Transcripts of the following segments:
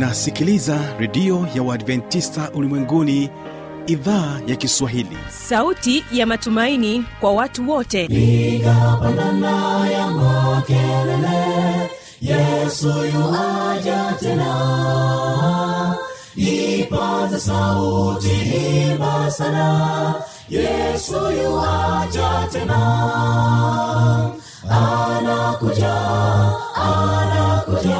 unasikiliza redio ya uadventista ulimwenguni idhaa ya kiswahili. Sauti ya matumaini kwa watu wote. Piga pandana ya makelele yesu yuaja tena. Ipaza sauti imba sana yesu yuaja tena. Anakuja anakuja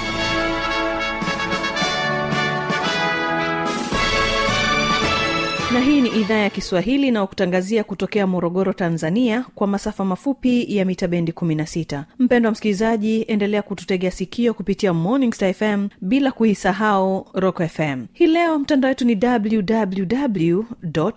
na hii ni idhaa ya kiswahili inayokutangazia kutokea morogoro tanzania kwa masafa mafupi ya mita bendi 16 mpendo wa msikilizaji endelea kututegea sikio kupitia morning star fm bila kuisahau rock fm hii leo mtandao wetu ni www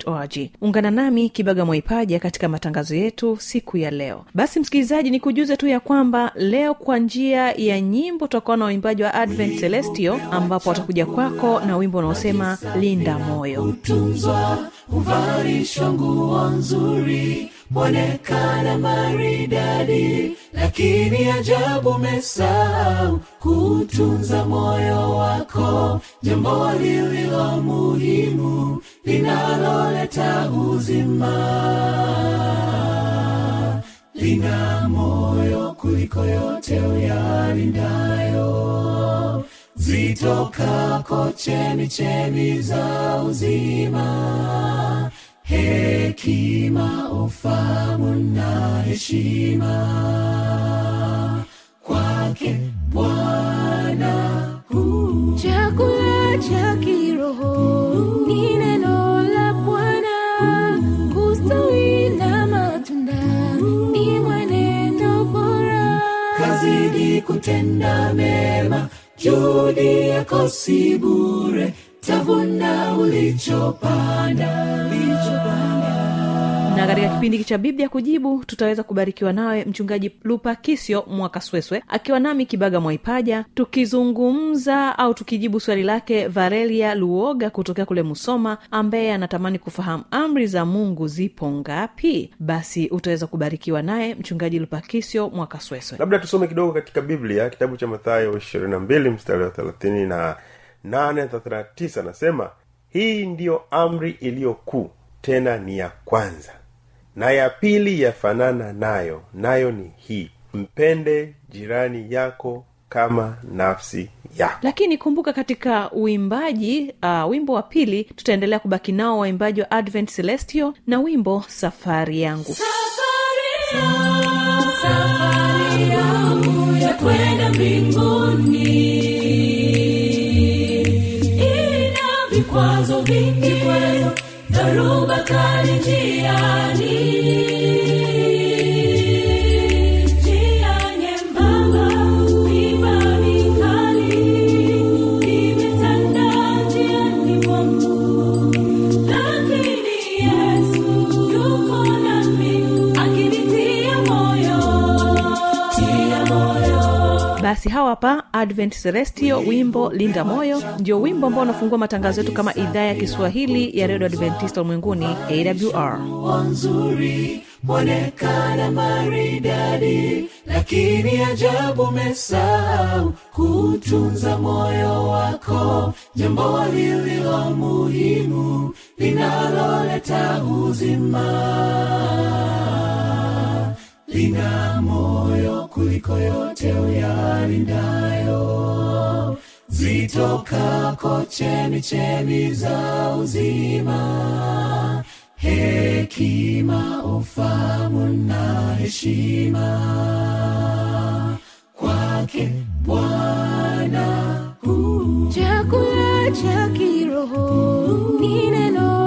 org ungana nami kibaga mwaipaja katika matangazo yetu siku ya leo. Basi msikilizaji ni kujuze tu ya kwamba leo kwa njia ya nyimbo tutakuwa na uimbaji wa advent celestio ambapo watakuja kwako na wimbo unaosema linda moyo. Kutunzwa huvalishwa nguo nzuri mwonekana maridadi lakini ajabu umesahau kutunza moyo wako. Jambo lililo muhimu linaloleta uzima lina moyo kuliko yote uyalindayo zitokako chemi chemi za uzima hekima ufamu na heshima. Kwake bwana chakula cha kiroho ni neno la bwana. Kustawi na matunda ni mwenendo bora. Kazidi kutenda mema juhudi yako si bure tavuna ulichopanda. Ulichopanda na katika kipindi cha biblia kujibu tutaweza kubarikiwa nawe mchungaji lupa kisio mwakasweswe akiwa nami kibaga mwaipaja tukizungumza au tukijibu swali lake varelia luoga kutokea kule musoma ambaye anatamani kufahamu amri za mungu zipo ngapi. Basi utaweza kubarikiwa naye mchungaji lupa kisio mwakasweswe. Labda tusome kidogo katika biblia kitabu cha mathayo ishirini na mbili mstari wa thelathini na nane thelathini anasema hii ndiyo amri iliyo kuu tena ni ya kwanza na ya pili yafanana nayo. Nayo ni hii. Mpende jirani yako kama nafsi yako. Lakini kumbuka katika uimbaji uh, wimbo wa pili tutaendelea kubaki nao waimbaji wa advent celestio na wimbo safari yangu. Safari yangu, safari yangu ya kwenda mbinguni. Ina vikwazo vingi Basi hawa hapa advent celestio wimbo linda moyo. Ndio wimbo ambao unafungua matangazo yetu kama idhaa ya kiswahili ya redio adventista ulimwenguni awr nzuri mwonekana maridadi lakini ajabu mesau kutunza moyo wako. Jambo lililo muhimu linaloleta uzima lina moyo kuliko yote uyalindayo. Zitokako chemi chemi za uzima. Hekima ufamu na heshima. Kwake bwana chakula cha kiroho ni neno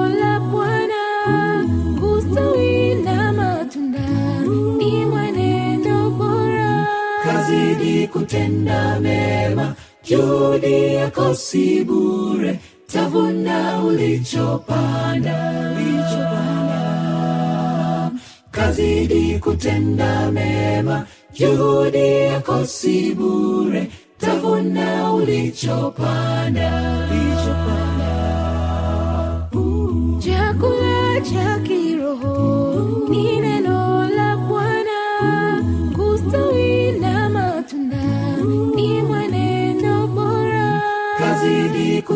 kazidi kutenda mema. Juhudi yako si bure tavuna ulichopanda. Kazidi kutenda mema. Juhudi yako si bure tavuna ulichopanda. Chakula cha kiroho ni neno la bwana. Kustawi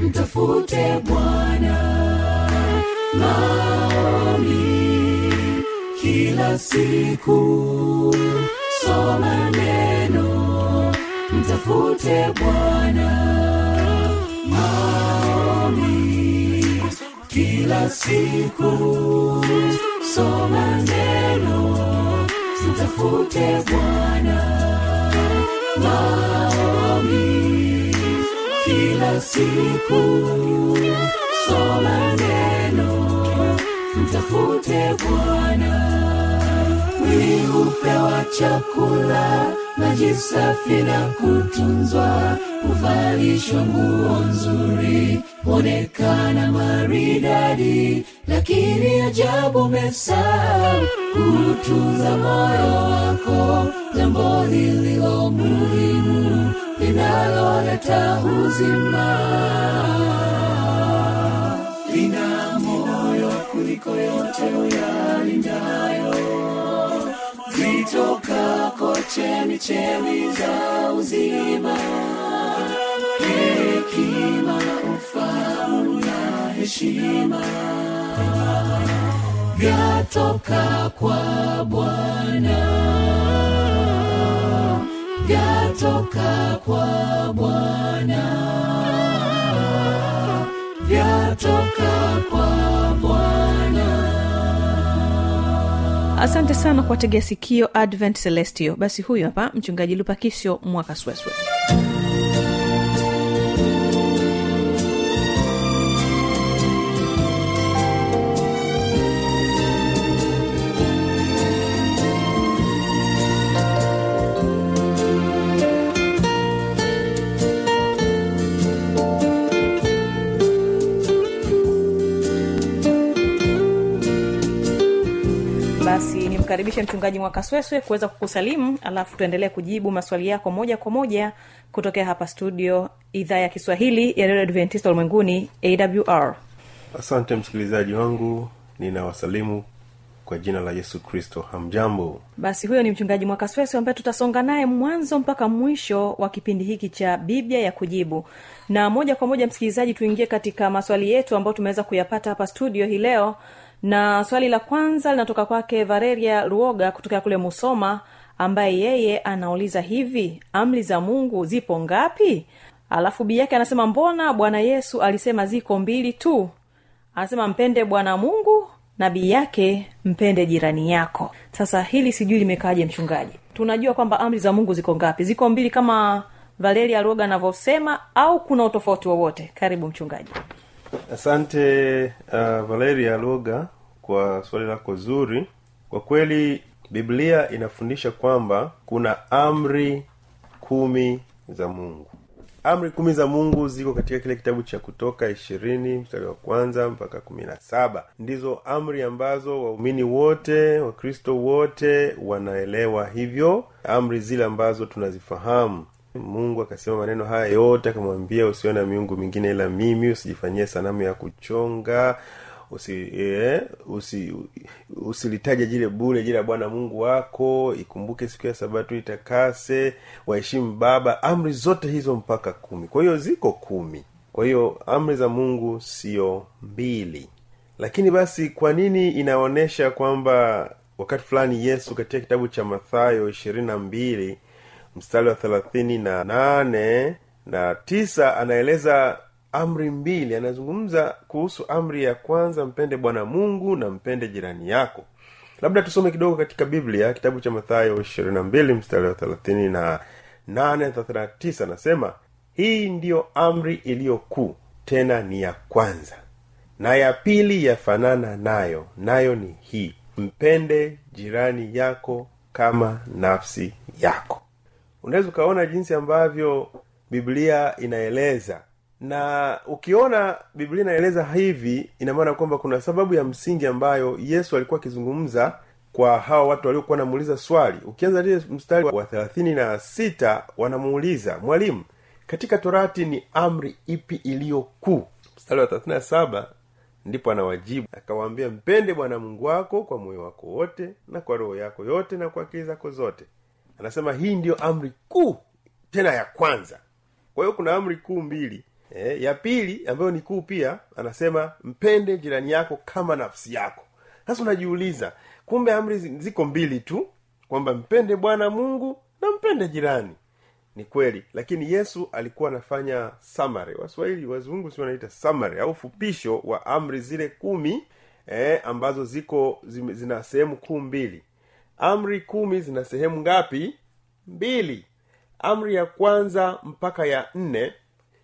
mtafute bwana. Maoni kila siku. Soma neno. Mtafute bwana. Maoni kila siku. Soma neno. Mtafute bwana. Maombi kila siku. Soma neno mtafute bwana. Mwili chakula maji safi na kutunzwa. Huvalishwa nguo nzuri huonekana maridadi. Lakini ajabu mesahau kutunza moyo wako jambo lililo muhimu linaloleta uzima lina moyo kuliko yote uyalindayo. Zitokako chemichemi za uzima. Hekima ufahamu na heshima. Vyatoka kwa bwana vyatoka kwa bwana. Vyatoka kwa bwana. Asante sana kwa tegea sikio advent celestio basi huyu hapa mchungaji lupakisho mwaka nimkaribishe mchungaji mwakasweswe kuweza kukusalimu alafu tuendelee kujibu maswali yako moja kwa moja kutokea hapa studio idhaa ya kiswahili ya redio adventista ulimwenguni awr asante msikilizaji wangu ninawasalimu kwa jina la yesu kristo. Hamjambo? Basi huyo ni mchungaji mwakasweswe ambaye tutasonga naye mwanzo mpaka mwisho wa kipindi hiki cha biblia ya kujibu. Na moja kwa moja msikilizaji tuingie katika maswali yetu ambayo tumeweza kuyapata hapa studio hii leo na swali la kwanza linatoka kwake vareria ruoga kutokea kule musoma ambaye yeye anauliza hivi amri za mungu zipo ngapi? Alafu bii yake anasema mbona bwana yesu alisema ziko mbili tu? Anasema mpende bwana mungu na bii yake mpende jirani yako. Sasa hili sijui limekaaje mchungaji? Tunajua kwamba amri za mungu ziko ngapi? Ziko mbili kama valeria ruoga anavyosema au kuna utofauti wowote? Karibu mchungaji asante uh, valeria loga kwa swali lako zuri. Kwa kweli biblia inafundisha kwamba kuna amri kumi za mungu. Amri kumi za mungu ziko katika kile kitabu cha kutoka ishirini mstari wa kwanza mpaka kumi na saba. Ndizo amri ambazo waumini wote wakristo wote wanaelewa hivyo. Amri zile ambazo tunazifahamu mungu akasema maneno haya yote akamwambia usione miungu mingine ila mimi usijifanyie sanamu ya kuchonga usi eh, usi usilitaja jile bule jile ya bwana mungu wako. Ikumbuke siku ya sabato itakase waheshimu baba. Amri zote hizo mpaka kumi. Kwa hiyo ziko kumi. Kwa hiyo amri za mungu sio mbili. Lakini basi kwa nini inaonyesha kwamba wakati fulani yesu katika kitabu cha mathayo ishirini na mbili mstari wa thelathini na nane na tisa anaeleza amri mbili. Anazungumza kuhusu amri ya kwanza mpende bwana mungu na mpende jirani yako. Labda tusome kidogo katika biblia kitabu cha mathayo ishirini na mbili mstari wa thelathini na nane na thelathini na tisa. Anasema hii ndiyo amri iliyo kuu tena ni ya kwanza na ya pili yafanana nayo nayo ni hii mpende jirani yako kama nafsi yako unaweza ukaona jinsi ambavyo biblia inaeleza. Na ukiona biblia inaeleza hivi ina maana kwamba kuna sababu ya msingi ambayo yesu alikuwa akizungumza kwa hawa watu waliokuwa wanamuuliza swali. Ukianza lile mstari wa thelathini na sita wanamuuliza mwalimu katika torati ni amri ipi iliyo kuu? Mstari wa thelathini na saba ndipo anawajibu akawaambia mpende bwana mungu wako kwa moyo wako wote na kwa roho yako yote na kwa akili zako zote anasema hii ndiyo amri kuu tena ya kwanza. Kwa hiyo kuna amri kuu mbili. E, ya pili ambayo ni kuu pia anasema mpende jirani yako kama nafsi yako. Sasa unajiuliza kumbe amri ziko mbili tu kwamba mpende bwana mungu na mpende jirani. Ni kweli lakini yesu alikuwa anafanya samari waswahili wazungu si wanaita samari au fupisho wa amri zile kumi eh, ambazo ziko zina sehemu kuu mbili amri kumi zina sehemu ngapi? Mbili. Amri ya kwanza mpaka ya nne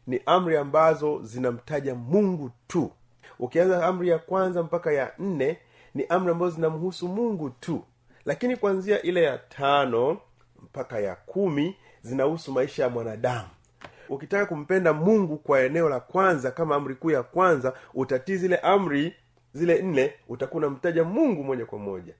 ni amri ambazo zinamtaja mungu tu. Ukianza amri ya kwanza mpaka ya nne ni amri ambazo zinamhusu mungu tu. Lakini kuanzia ile ya tano mpaka ya kumi zinahusu maisha ya mwanadamu. Ukitaka kumpenda mungu kwa eneo la kwanza kama amri kuu ya kwanza utatii zile amri zile nne utakuwa unamtaja mungu moja kwa moja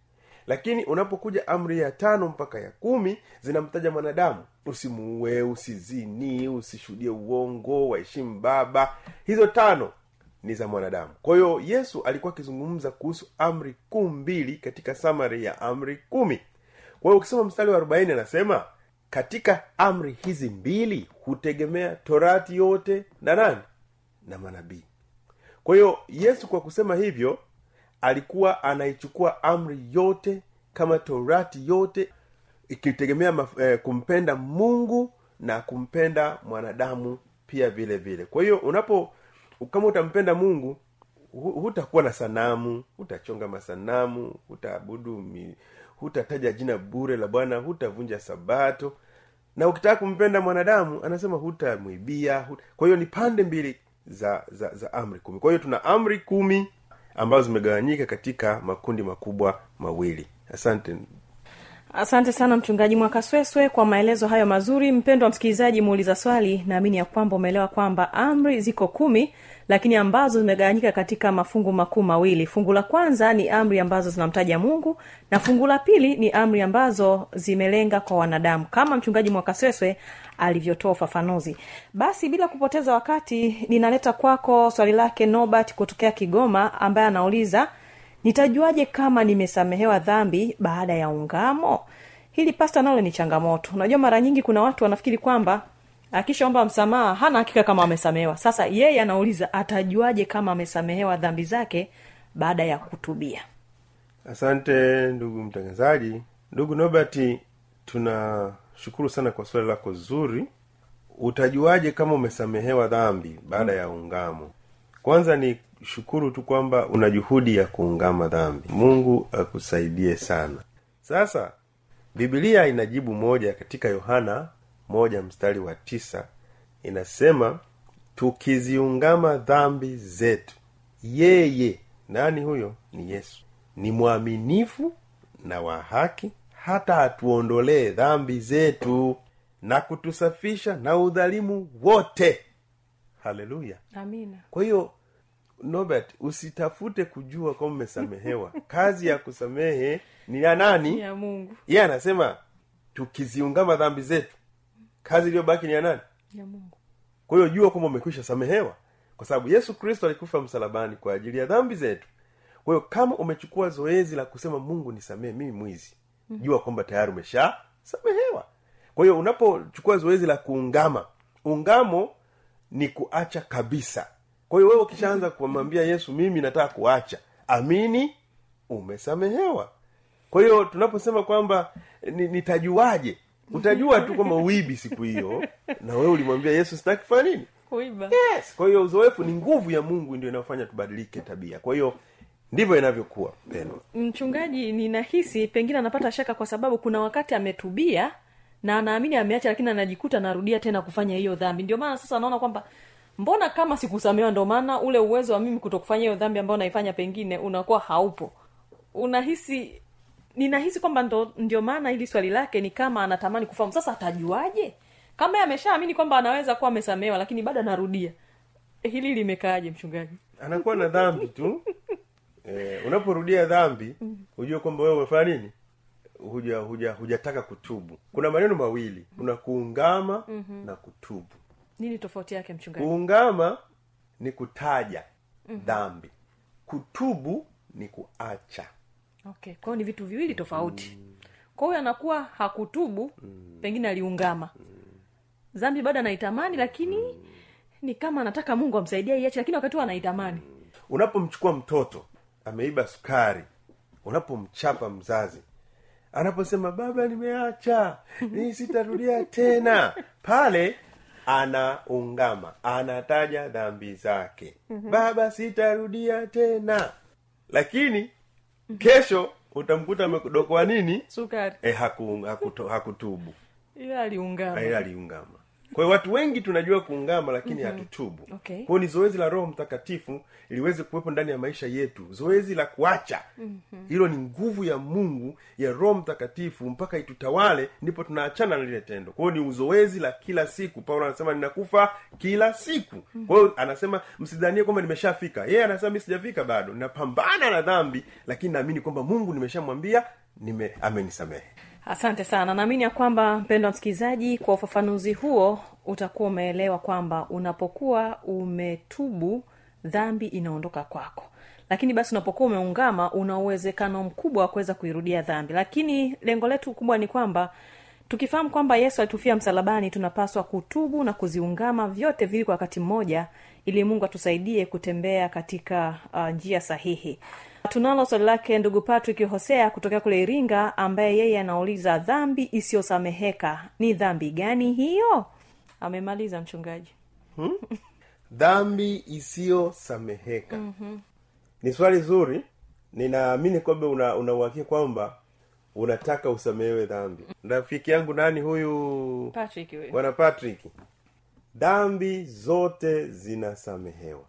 lakini unapokuja amri ya tano mpaka ya kumi zinamtaja mwanadamu. Usimuue usizini usishuhudie uongo waheshimu baba. Hizo tano ni za mwanadamu. Kwa hiyo yesu alikuwa akizungumza kuhusu amri kuu mbili katika samari ya amri kumi. Kwa hiyo ukisoma mstari wa arobaini anasema katika amri hizi mbili hutegemea torati yote na nani? Na manabii. Kwa hiyo yesu kwa kusema hivyo alikuwa anaichukua amri yote kama torati yote ikitegemea eh, kumpenda mungu na kumpenda mwanadamu pia vile vile. Kwa hiyo unapo kama utampenda mungu hutakuwa na sanamu hutachonga masanamu hutaabudu hutataja jina bure la bwana hutavunja sabato. Na ukitaka kumpenda mwanadamu anasema hutamwibia huta... kwa hiyo ni pande mbili za za, za amri kumi. Kwa hiyo tuna amri kumi ambazo zimegawanyika katika makundi makubwa mawili. Asante. Asante sana mchungaji mwakasweswe kwa maelezo hayo mazuri. Mpendo wa msikilizaji muuliza swali. Naamini ya kwamba umeelewa kwamba amri ziko kumi lakini ambazo zimegawanyika katika mafungu makuu mawili. Fungu la kwanza ni amri ambazo zinamtaja mungu na fungu la pili ni amri ambazo zimelenga kwa wanadamu kama mchungaji mwakasweswe alivyotoa ufafanuzi. Basi bila kupoteza wakati ninaleta kwako swali lake nobert kutokea kigoma ambaye anauliza nitajuaje kama nimesamehewa dhambi baada ya ungamo? Hili pasta nalo ni changamoto. Unajua mara nyingi kuna watu wanafikiri kwamba akishaomba msamaha hana hakika kama amesamehewa. Sasa yeye anauliza atajuaje kama amesamehewa dhambi zake baada ya kutubia? Asante ndugu mtangazaji. Ndugu nobati tunashukuru sana kwa swali lako zuri. Utajuaje kama umesamehewa dhambi baada ya ungamo? Kwanza ni shukuru tu kwamba una juhudi ya kuungama dhambi. Mungu akusaidie sana. Sasa bibilia inajibu moja katika yohana moja mstari wa tisa inasema tukiziungama dhambi zetu yeye nani huyo? Ni yesu. Ni mwaminifu na wa haki hata atuondolee dhambi zetu na kutusafisha na udhalimu wote. Haleluya. Kwa hiyo nobert usitafute kujua kwamba umesamehewa. Kazi ya kusamehe ni ya nani? Ya mungu. Yeye anasema tukiziungama dhambi zetu kazi iliyobaki ni ya nani? Ya mungu. Kwa hiyo jua kwamba umekwisha samehewa. Kwa sababu yesu kristo alikufa msalabani kwa ajili ya dhambi zetu. Kwa hiyo kama umechukua zoezi la kusema mungu nisamehe mimi mwizi jua kwamba tayari umesha samehewa. Kwa hiyo unapochukua zoezi la kuungama ungamo ni kuacha kabisa. Kwa hiyo wewe ukishaanza kumwambia yesu mimi nataka kuacha amini umesamehewa. Kwa hiyo tunaposema kwamba ni- nitajuaje utajua tu kwamba uibi siku hiyo na wewe ulimwambia yesu sitaki kufanya nini? Kuiba. Yes. Kwa hiyo uzoefu ni nguvu ya mungu ndio inayofanya tubadilike tabia. Kwa hiyo ndivyo inavyokuwa pendwa mchungaji ninahisi pengine anapata shaka kwa sababu kuna wakati ametubia na anaamini ameacha lakini anajikuta anarudia tena kufanya hiyo dhambi. Ndio maana sasa anaona kwamba mbona kama sikusamewa ndio maana ule uwezo wa mimi kutokufanya hiyo dhambi ambayo naifanya pengine unakuwa haupo. Unahisi ninahisi kwamba ndo ndio maana hili swali lake ni kama anatamani kufahamu. Sasa atajuaje? Kama ameshaamini kwamba anaweza kuwa amesamehewa lakini bado anarudia. Hili limekaaje mchungaji? Anakuwa na dhambi tu. Eh, unaporudia dhambi hujue kwamba wewe umefanya nini? Huja huja hujataka kutubu. Kuna maneno mawili. Kuna kuungama mm-hmm. na kutubu. Nini tofauti yake mchungaji? Kuungama ni kutaja dhambi. Kutubu ni kuacha okay kwao ni vitu viwili tofauti. Kwa huyo anakuwa hakutubu pengine aliungama. Dhambi bado anaitamani lakini ni kama anataka mungu amsaidia iache lakini wakati huo anaitamani. Unapomchukua mtoto ameiba sukari unapomchapa mzazi anaposema baba nimeacha ni sitarudia tena pale anaungama anataja dhambi zake. Baba sitarudia tena. Lakini kesho utamkuta amekudokoa nini? Sukari. E, haku, hakuto, hakutubu. Ila aliungama. Ila aliungama kwa hiyo watu wengi tunajua kuungama lakini mm-hmm. hatutubu. Okay. kwao ni zoezi la roho mtakatifu liweze kuwepo ndani ya maisha yetu. Zoezi la kuacha. Mm-hmm. ni nguvu ya mungu ya roho mtakatifu mpaka itutawale ndipo tunaachana na lile tendo. Kwao ni uzoezi la kila siku. Paulo anasema ninakufa kila siku. Kwa hiyo anasema msidhanie kwamba nimeshafika. Yeye anasema mi sijafika bado. Ninapambana na dhambi lakini naamini kwamba mungu nimeshamwambia nime amenisamehe asante sana. Naamini ya kwamba mpendo wa msikilizaji kwa ufafanuzi huo utakuwa umeelewa kwamba unapokuwa umetubu dhambi inaondoka kwako. Lakini basi unapokuwa umeungama una uwezekano mkubwa wa kuweza kuirudia dhambi. Lakini lengo letu kubwa ni kwamba tukifahamu kwamba yesu alitufia msalabani tunapaswa kutubu na kuziungama vyote vili kwa wakati mmoja ili mungu atusaidie kutembea katika uh, njia sahihi tunalo swali lake ndugu patrick hosea kutokea kule iringa ambaye yeye anauliza dhambi isiyosameheka ni dhambi gani hiyo? Amemaliza mchungaji. Dhambi isiyosameheka. Mm-hmm. ni swali zuri. Ninaamini kwamba una unauhakia kwamba unataka usamehewe dhambi. Rafiki yangu nani huyu? Patrick bwana patrick. Dhambi zote zinasamehewa.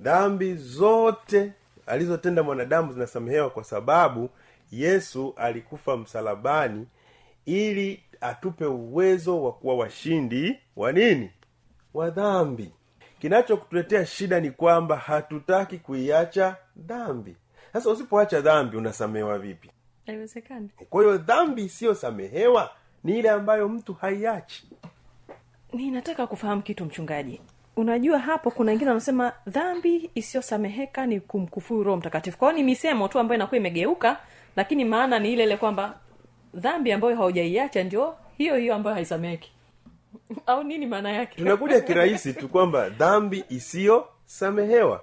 Dhambi zote alizotenda mwanadamu zinasamehewa kwa sababu yesu alikufa msalabani ili atupe uwezo wa kuwa washindi wa nini? Wa dhambi. Kinachokutuletea shida ni kwamba hatutaki kuiacha dhambi. Sasa usipoacha dhambi unasamehewa vipi? Haiwezekani. Kwa hiyo dhambi isiyosamehewa ni ile ambayo mtu haiachi. Ninataka kufahamu kitu mchungaji unajua hapo kuna wengine wanasema dhambi isiyosameheka ni kumkufuru roho mtakatifu. Kwao ni misemo tu ambayo inakuwa imegeuka lakini maana ni ile ile kwamba dhambi ambayo haujaiacha ndio hiyo hiyo ambayo haisameheki. Au nini maana yake? Tunakuja kirahisi tu kwamba dhambi isiyosamehewa.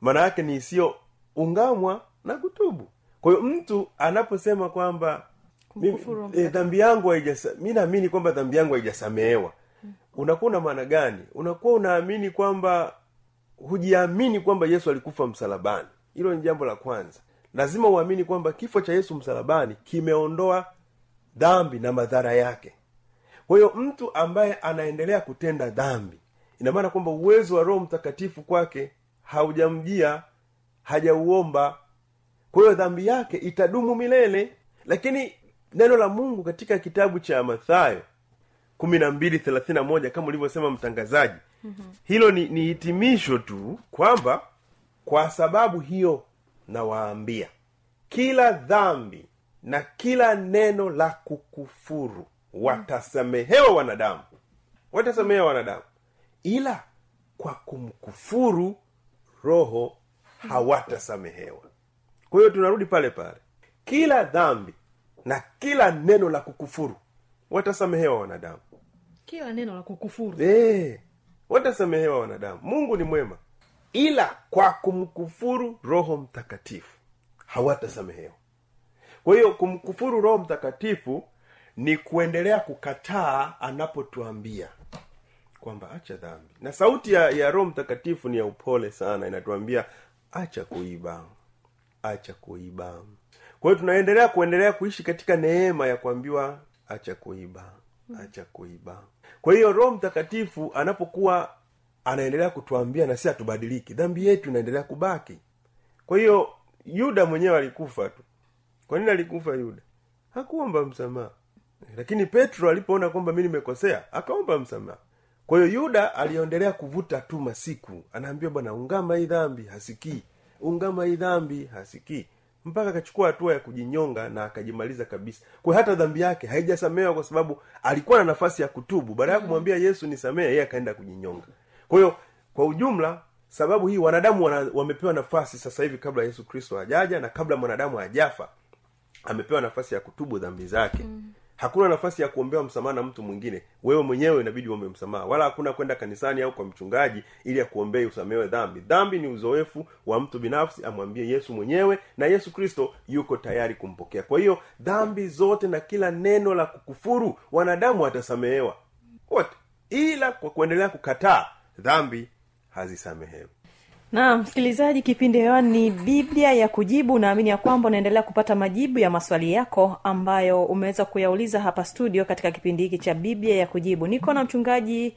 Maana yake ni isiyoungamwa na kutubu. Kwa hiyo mtu anaposema kwamba e, dhambi yangu haijasa mi naamini kwamba dhambi yangu haijasamehewa unakuwa una maana gani? Unakuwa unaamini kwamba hujiamini kwamba yesu alikufa msalabani. Hilo ni jambo la kwanza. Lazima uamini kwamba kifo cha yesu msalabani kimeondoa dhambi na madhara yake. Kwa hiyo mtu ambaye anaendelea kutenda dhambi ina maana kwamba uwezo wa roho mtakatifu kwake haujamjia hajauomba. Kwa hiyo dhambi yake itadumu milele. Lakini neno la mungu katika kitabu cha mathayo kumi na mbili thelathini na moja kama ulivyosema mtangazaji. Mm-hmm. hilo ni, ni hitimisho tu kwamba kwa sababu hiyo nawaambia kila dhambi na kila neno la kukufuru watasamehewa wanadamu. Watasamehewa wanadamu. Ila kwa kumkufuru roho hawatasamehewa. Kwa hiyo tunarudi pale pale. Kila dhambi na kila neno la kukufuru watasamehewa wanadamu kila neno la kukufuru. Eh, watasamehewa wanadamu. Mungu ni mwema. Ila kwa kumkufuru roho mtakatifu hawatasamehewa. Kwa hiyo kumkufuru roho mtakatifu ni kuendelea kukataa anapotuambia kwamba acha dhambi. Na sauti ya, ya roho mtakatifu ni ya upole sana inatuambia acha kuiba acha kuiba. Kwa hiyo tunaendelea kuendelea kuishi katika neema ya kuambiwa acha kuiba acha kuiba. Kwa hiyo roho mtakatifu anapokuwa anaendelea kutuambia na si hatubadiliki dhambi yetu inaendelea kubaki. Kwa hiyo yuda mwenyewe alikufa tu. Kwa nini alikufa yuda? Hakuomba msamaha. Lakini petro alipoona kwamba mi nimekosea akaomba msamaha. Kwa hiyo yuda aliendelea kuvuta tu masiku. Anaambia bwana ungama hii dhambi hasikii. Ungama hii dhambi hasikii mpaka akachukua hatua ya kujinyonga na akajimaliza kabisa. Kwa hata dhambi yake haijasamehewa kwa sababu alikuwa na nafasi ya kutubu. Baada ya kumwambia yesu nisamehe yeye akaenda kujinyonga. Kwa hiyo kwa ujumla sababu hii wanadamu wana, wamepewa nafasi sasa hivi kabla yesu kristo hajaja na kabla mwanadamu hajafa amepewa nafasi ya kutubu dhambi zake. Mm. Hakuna nafasi ya kuombewa msamaha na mtu mwingine. Wewe mwenyewe inabidi uombe msamaha. Wala hakuna kwenda kanisani au kwa mchungaji ili akuombee usamehewe dhambi. Dhambi ni uzoefu wa mtu binafsi amwambie yesu mwenyewe na yesu kristo yuko tayari kumpokea. Kwa hiyo dhambi zote na kila neno la kukufuru wanadamu watasamehewa. Wote ila kwa kuendelea kukataa dhambi hazisamehewi na msikilizaji kipindi hewani ni biblia ya kujibu. Naamini ya kwamba unaendelea kupata majibu ya maswali yako ambayo umeweza kuyauliza hapa studio katika kipindi hiki cha biblia ya kujibu. Niko na mchungaji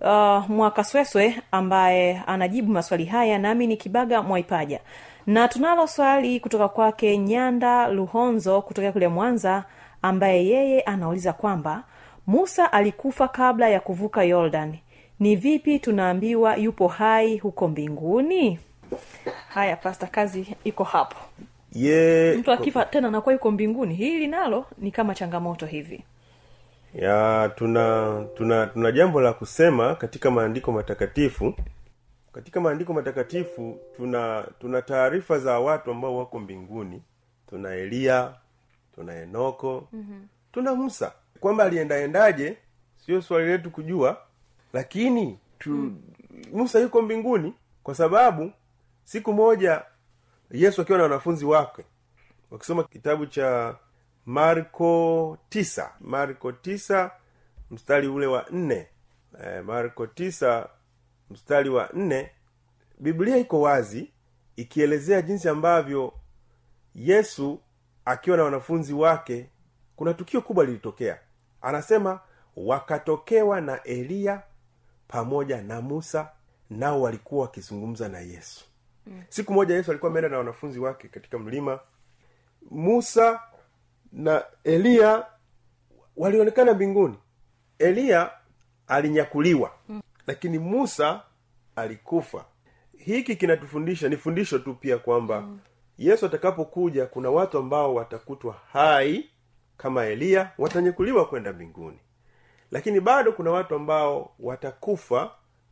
uh, mwakasweswe ambaye anajibu maswali haya nami ni kibaga mwaipaja. Na tunalo swali kutoka kwake nyanda luhonzo kutokea kule mwanza ambaye yeye anauliza kwamba musa alikufa kabla ya kuvuka yordan ni vipi tunaambiwa yupo hai huko mbinguni? Haya pasta kazi iko hapo. Ye mtu akifa tena anakuwa yuko mbinguni hili nalo ni kama changamoto hivi. Ya tuna tuna tuna jambo la kusema katika maandiko matakatifu. Katika maandiko matakatifu tuna tuna taarifa za watu ambao wako mbinguni. Tuna eliya tuna enoko. Mm-hmm. tuna musa. Kwamba aliendaendaje sio swali letu kujua lakini tu, mm. musa yuko mbinguni kwa sababu siku moja yesu akiwa na wanafunzi wake wakisoma kitabu cha marko tisa. Marko tisa mstari ule wa nne. E, marko tisa mstari wa nne. Biblia iko wazi ikielezea jinsi ambavyo yesu akiwa na wanafunzi wake kuna tukio kubwa lilitokea. Anasema wakatokewa na eliya pamoja na musa nao walikuwa wakizungumza na yesu mm. siku moja yesu alikuwa ameenda na wanafunzi wake katika mlima musa na eliya walionekana mbinguni eliya alinyakuliwa mm. lakini musa alikufa hiki kinatufundisha ni fundisho tu pia kwamba mm. yesu atakapokuja kuna watu ambao watakutwa hai kama eliya watanyakuliwa kwenda mbinguni lakini bado kuna watu ambao watakufa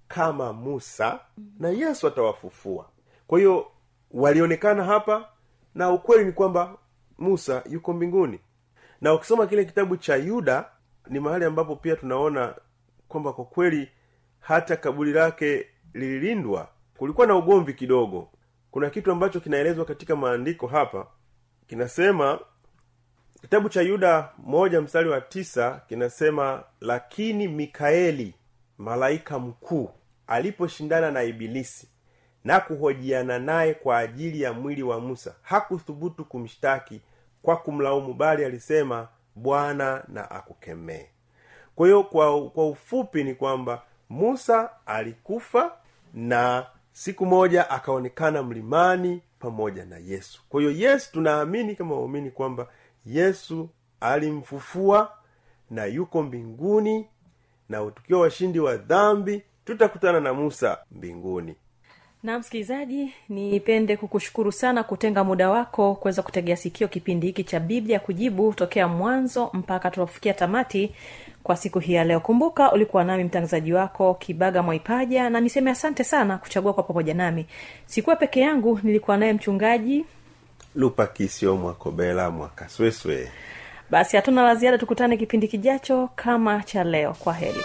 kama musa na yesu atawafufua. Kwa hiyo walionekana hapa na ukweli ni kwamba musa yuko mbinguni. Na ukisoma kile kitabu cha yuda ni mahali ambapo pia tunaona kwamba kwa kweli hata kaburi lake lililindwa kulikuwa na ugomvi kidogo. Kuna kitu ambacho kinaelezwa katika maandiko hapa kinasema kitabu cha yuda moja mstari wa tisa kinasema lakini mikaeli malaika mkuu aliposhindana na ibilisi na kuhojiana naye kwa ajili ya mwili wa musa hakuthubutu kumshtaki kwa kumlaumu bali alisema bwana na akukemee kwa hiyo kwa, kwa ufupi ni kwamba musa alikufa na siku moja akaonekana mlimani pamoja na yesu. Kwa hiyo yesu tunaamini kama waumini kwamba yesu alimfufua na yuko mbinguni na tukiwa washindi wa dhambi tutakutana na musa mbinguni. Na msikilizaji nipende kukushukuru sana kutenga muda wako kuweza kutegea sikio kipindi hiki cha biblia kujibu tokea mwanzo mpaka tunafikia tamati kwa siku hii ya leo. Kumbuka ulikuwa nami mtangazaji wako kibaga mwaipaja na niseme asante sana kuchagua kwa pamoja nami. Sikuwa peke yangu nilikuwa naye mchungaji lupakisio mwakobela mwakasweswe. Basi hatuna la ziada tukutane kipindi kijacho kama cha leo. Kwa heri.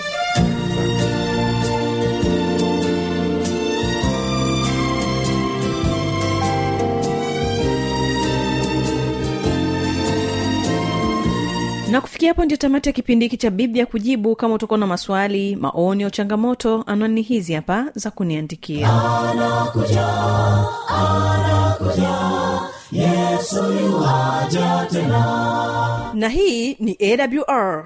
Na kufikia hapo ndio tamati ya kipindi hiki cha biblia kujibu. Kama utakuwa na maswali maoni au changamoto anwani hizi hapa za kuniandikia na hii ni awr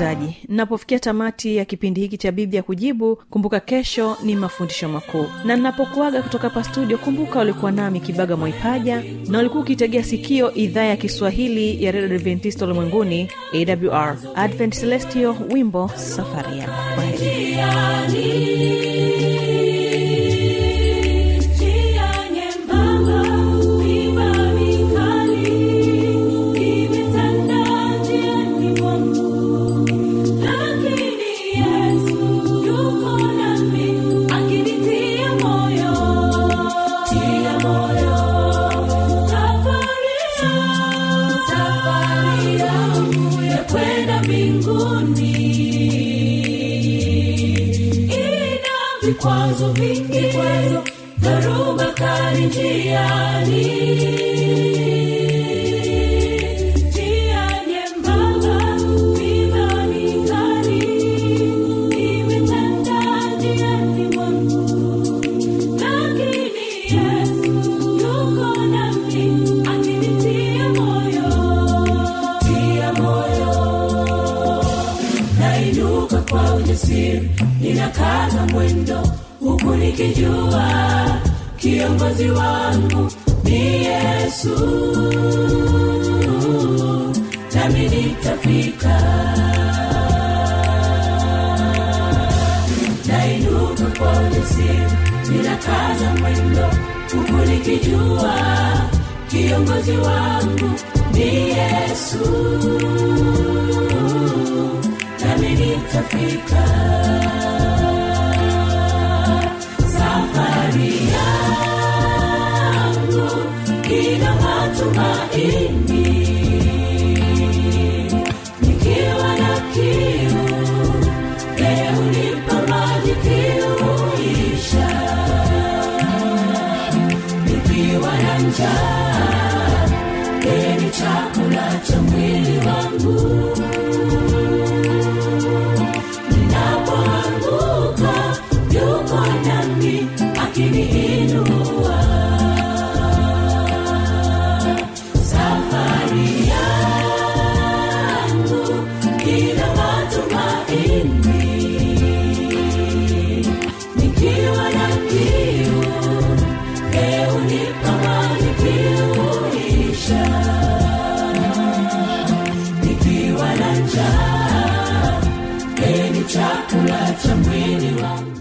msikilizaji napofikia tamati ya kipindi hiki cha biblia kujibu kumbuka kesho ni mafundisho makuu. Na ninapokuaga kutoka hapa studio kumbuka ulikuwa nami kibaga mwaipaja na ulikuwa ukitegea sikio idhaa ya kiswahili ya redio adventista ulimwenguni awr advent celestio wimbo safari yako vikwazo vingi matumaini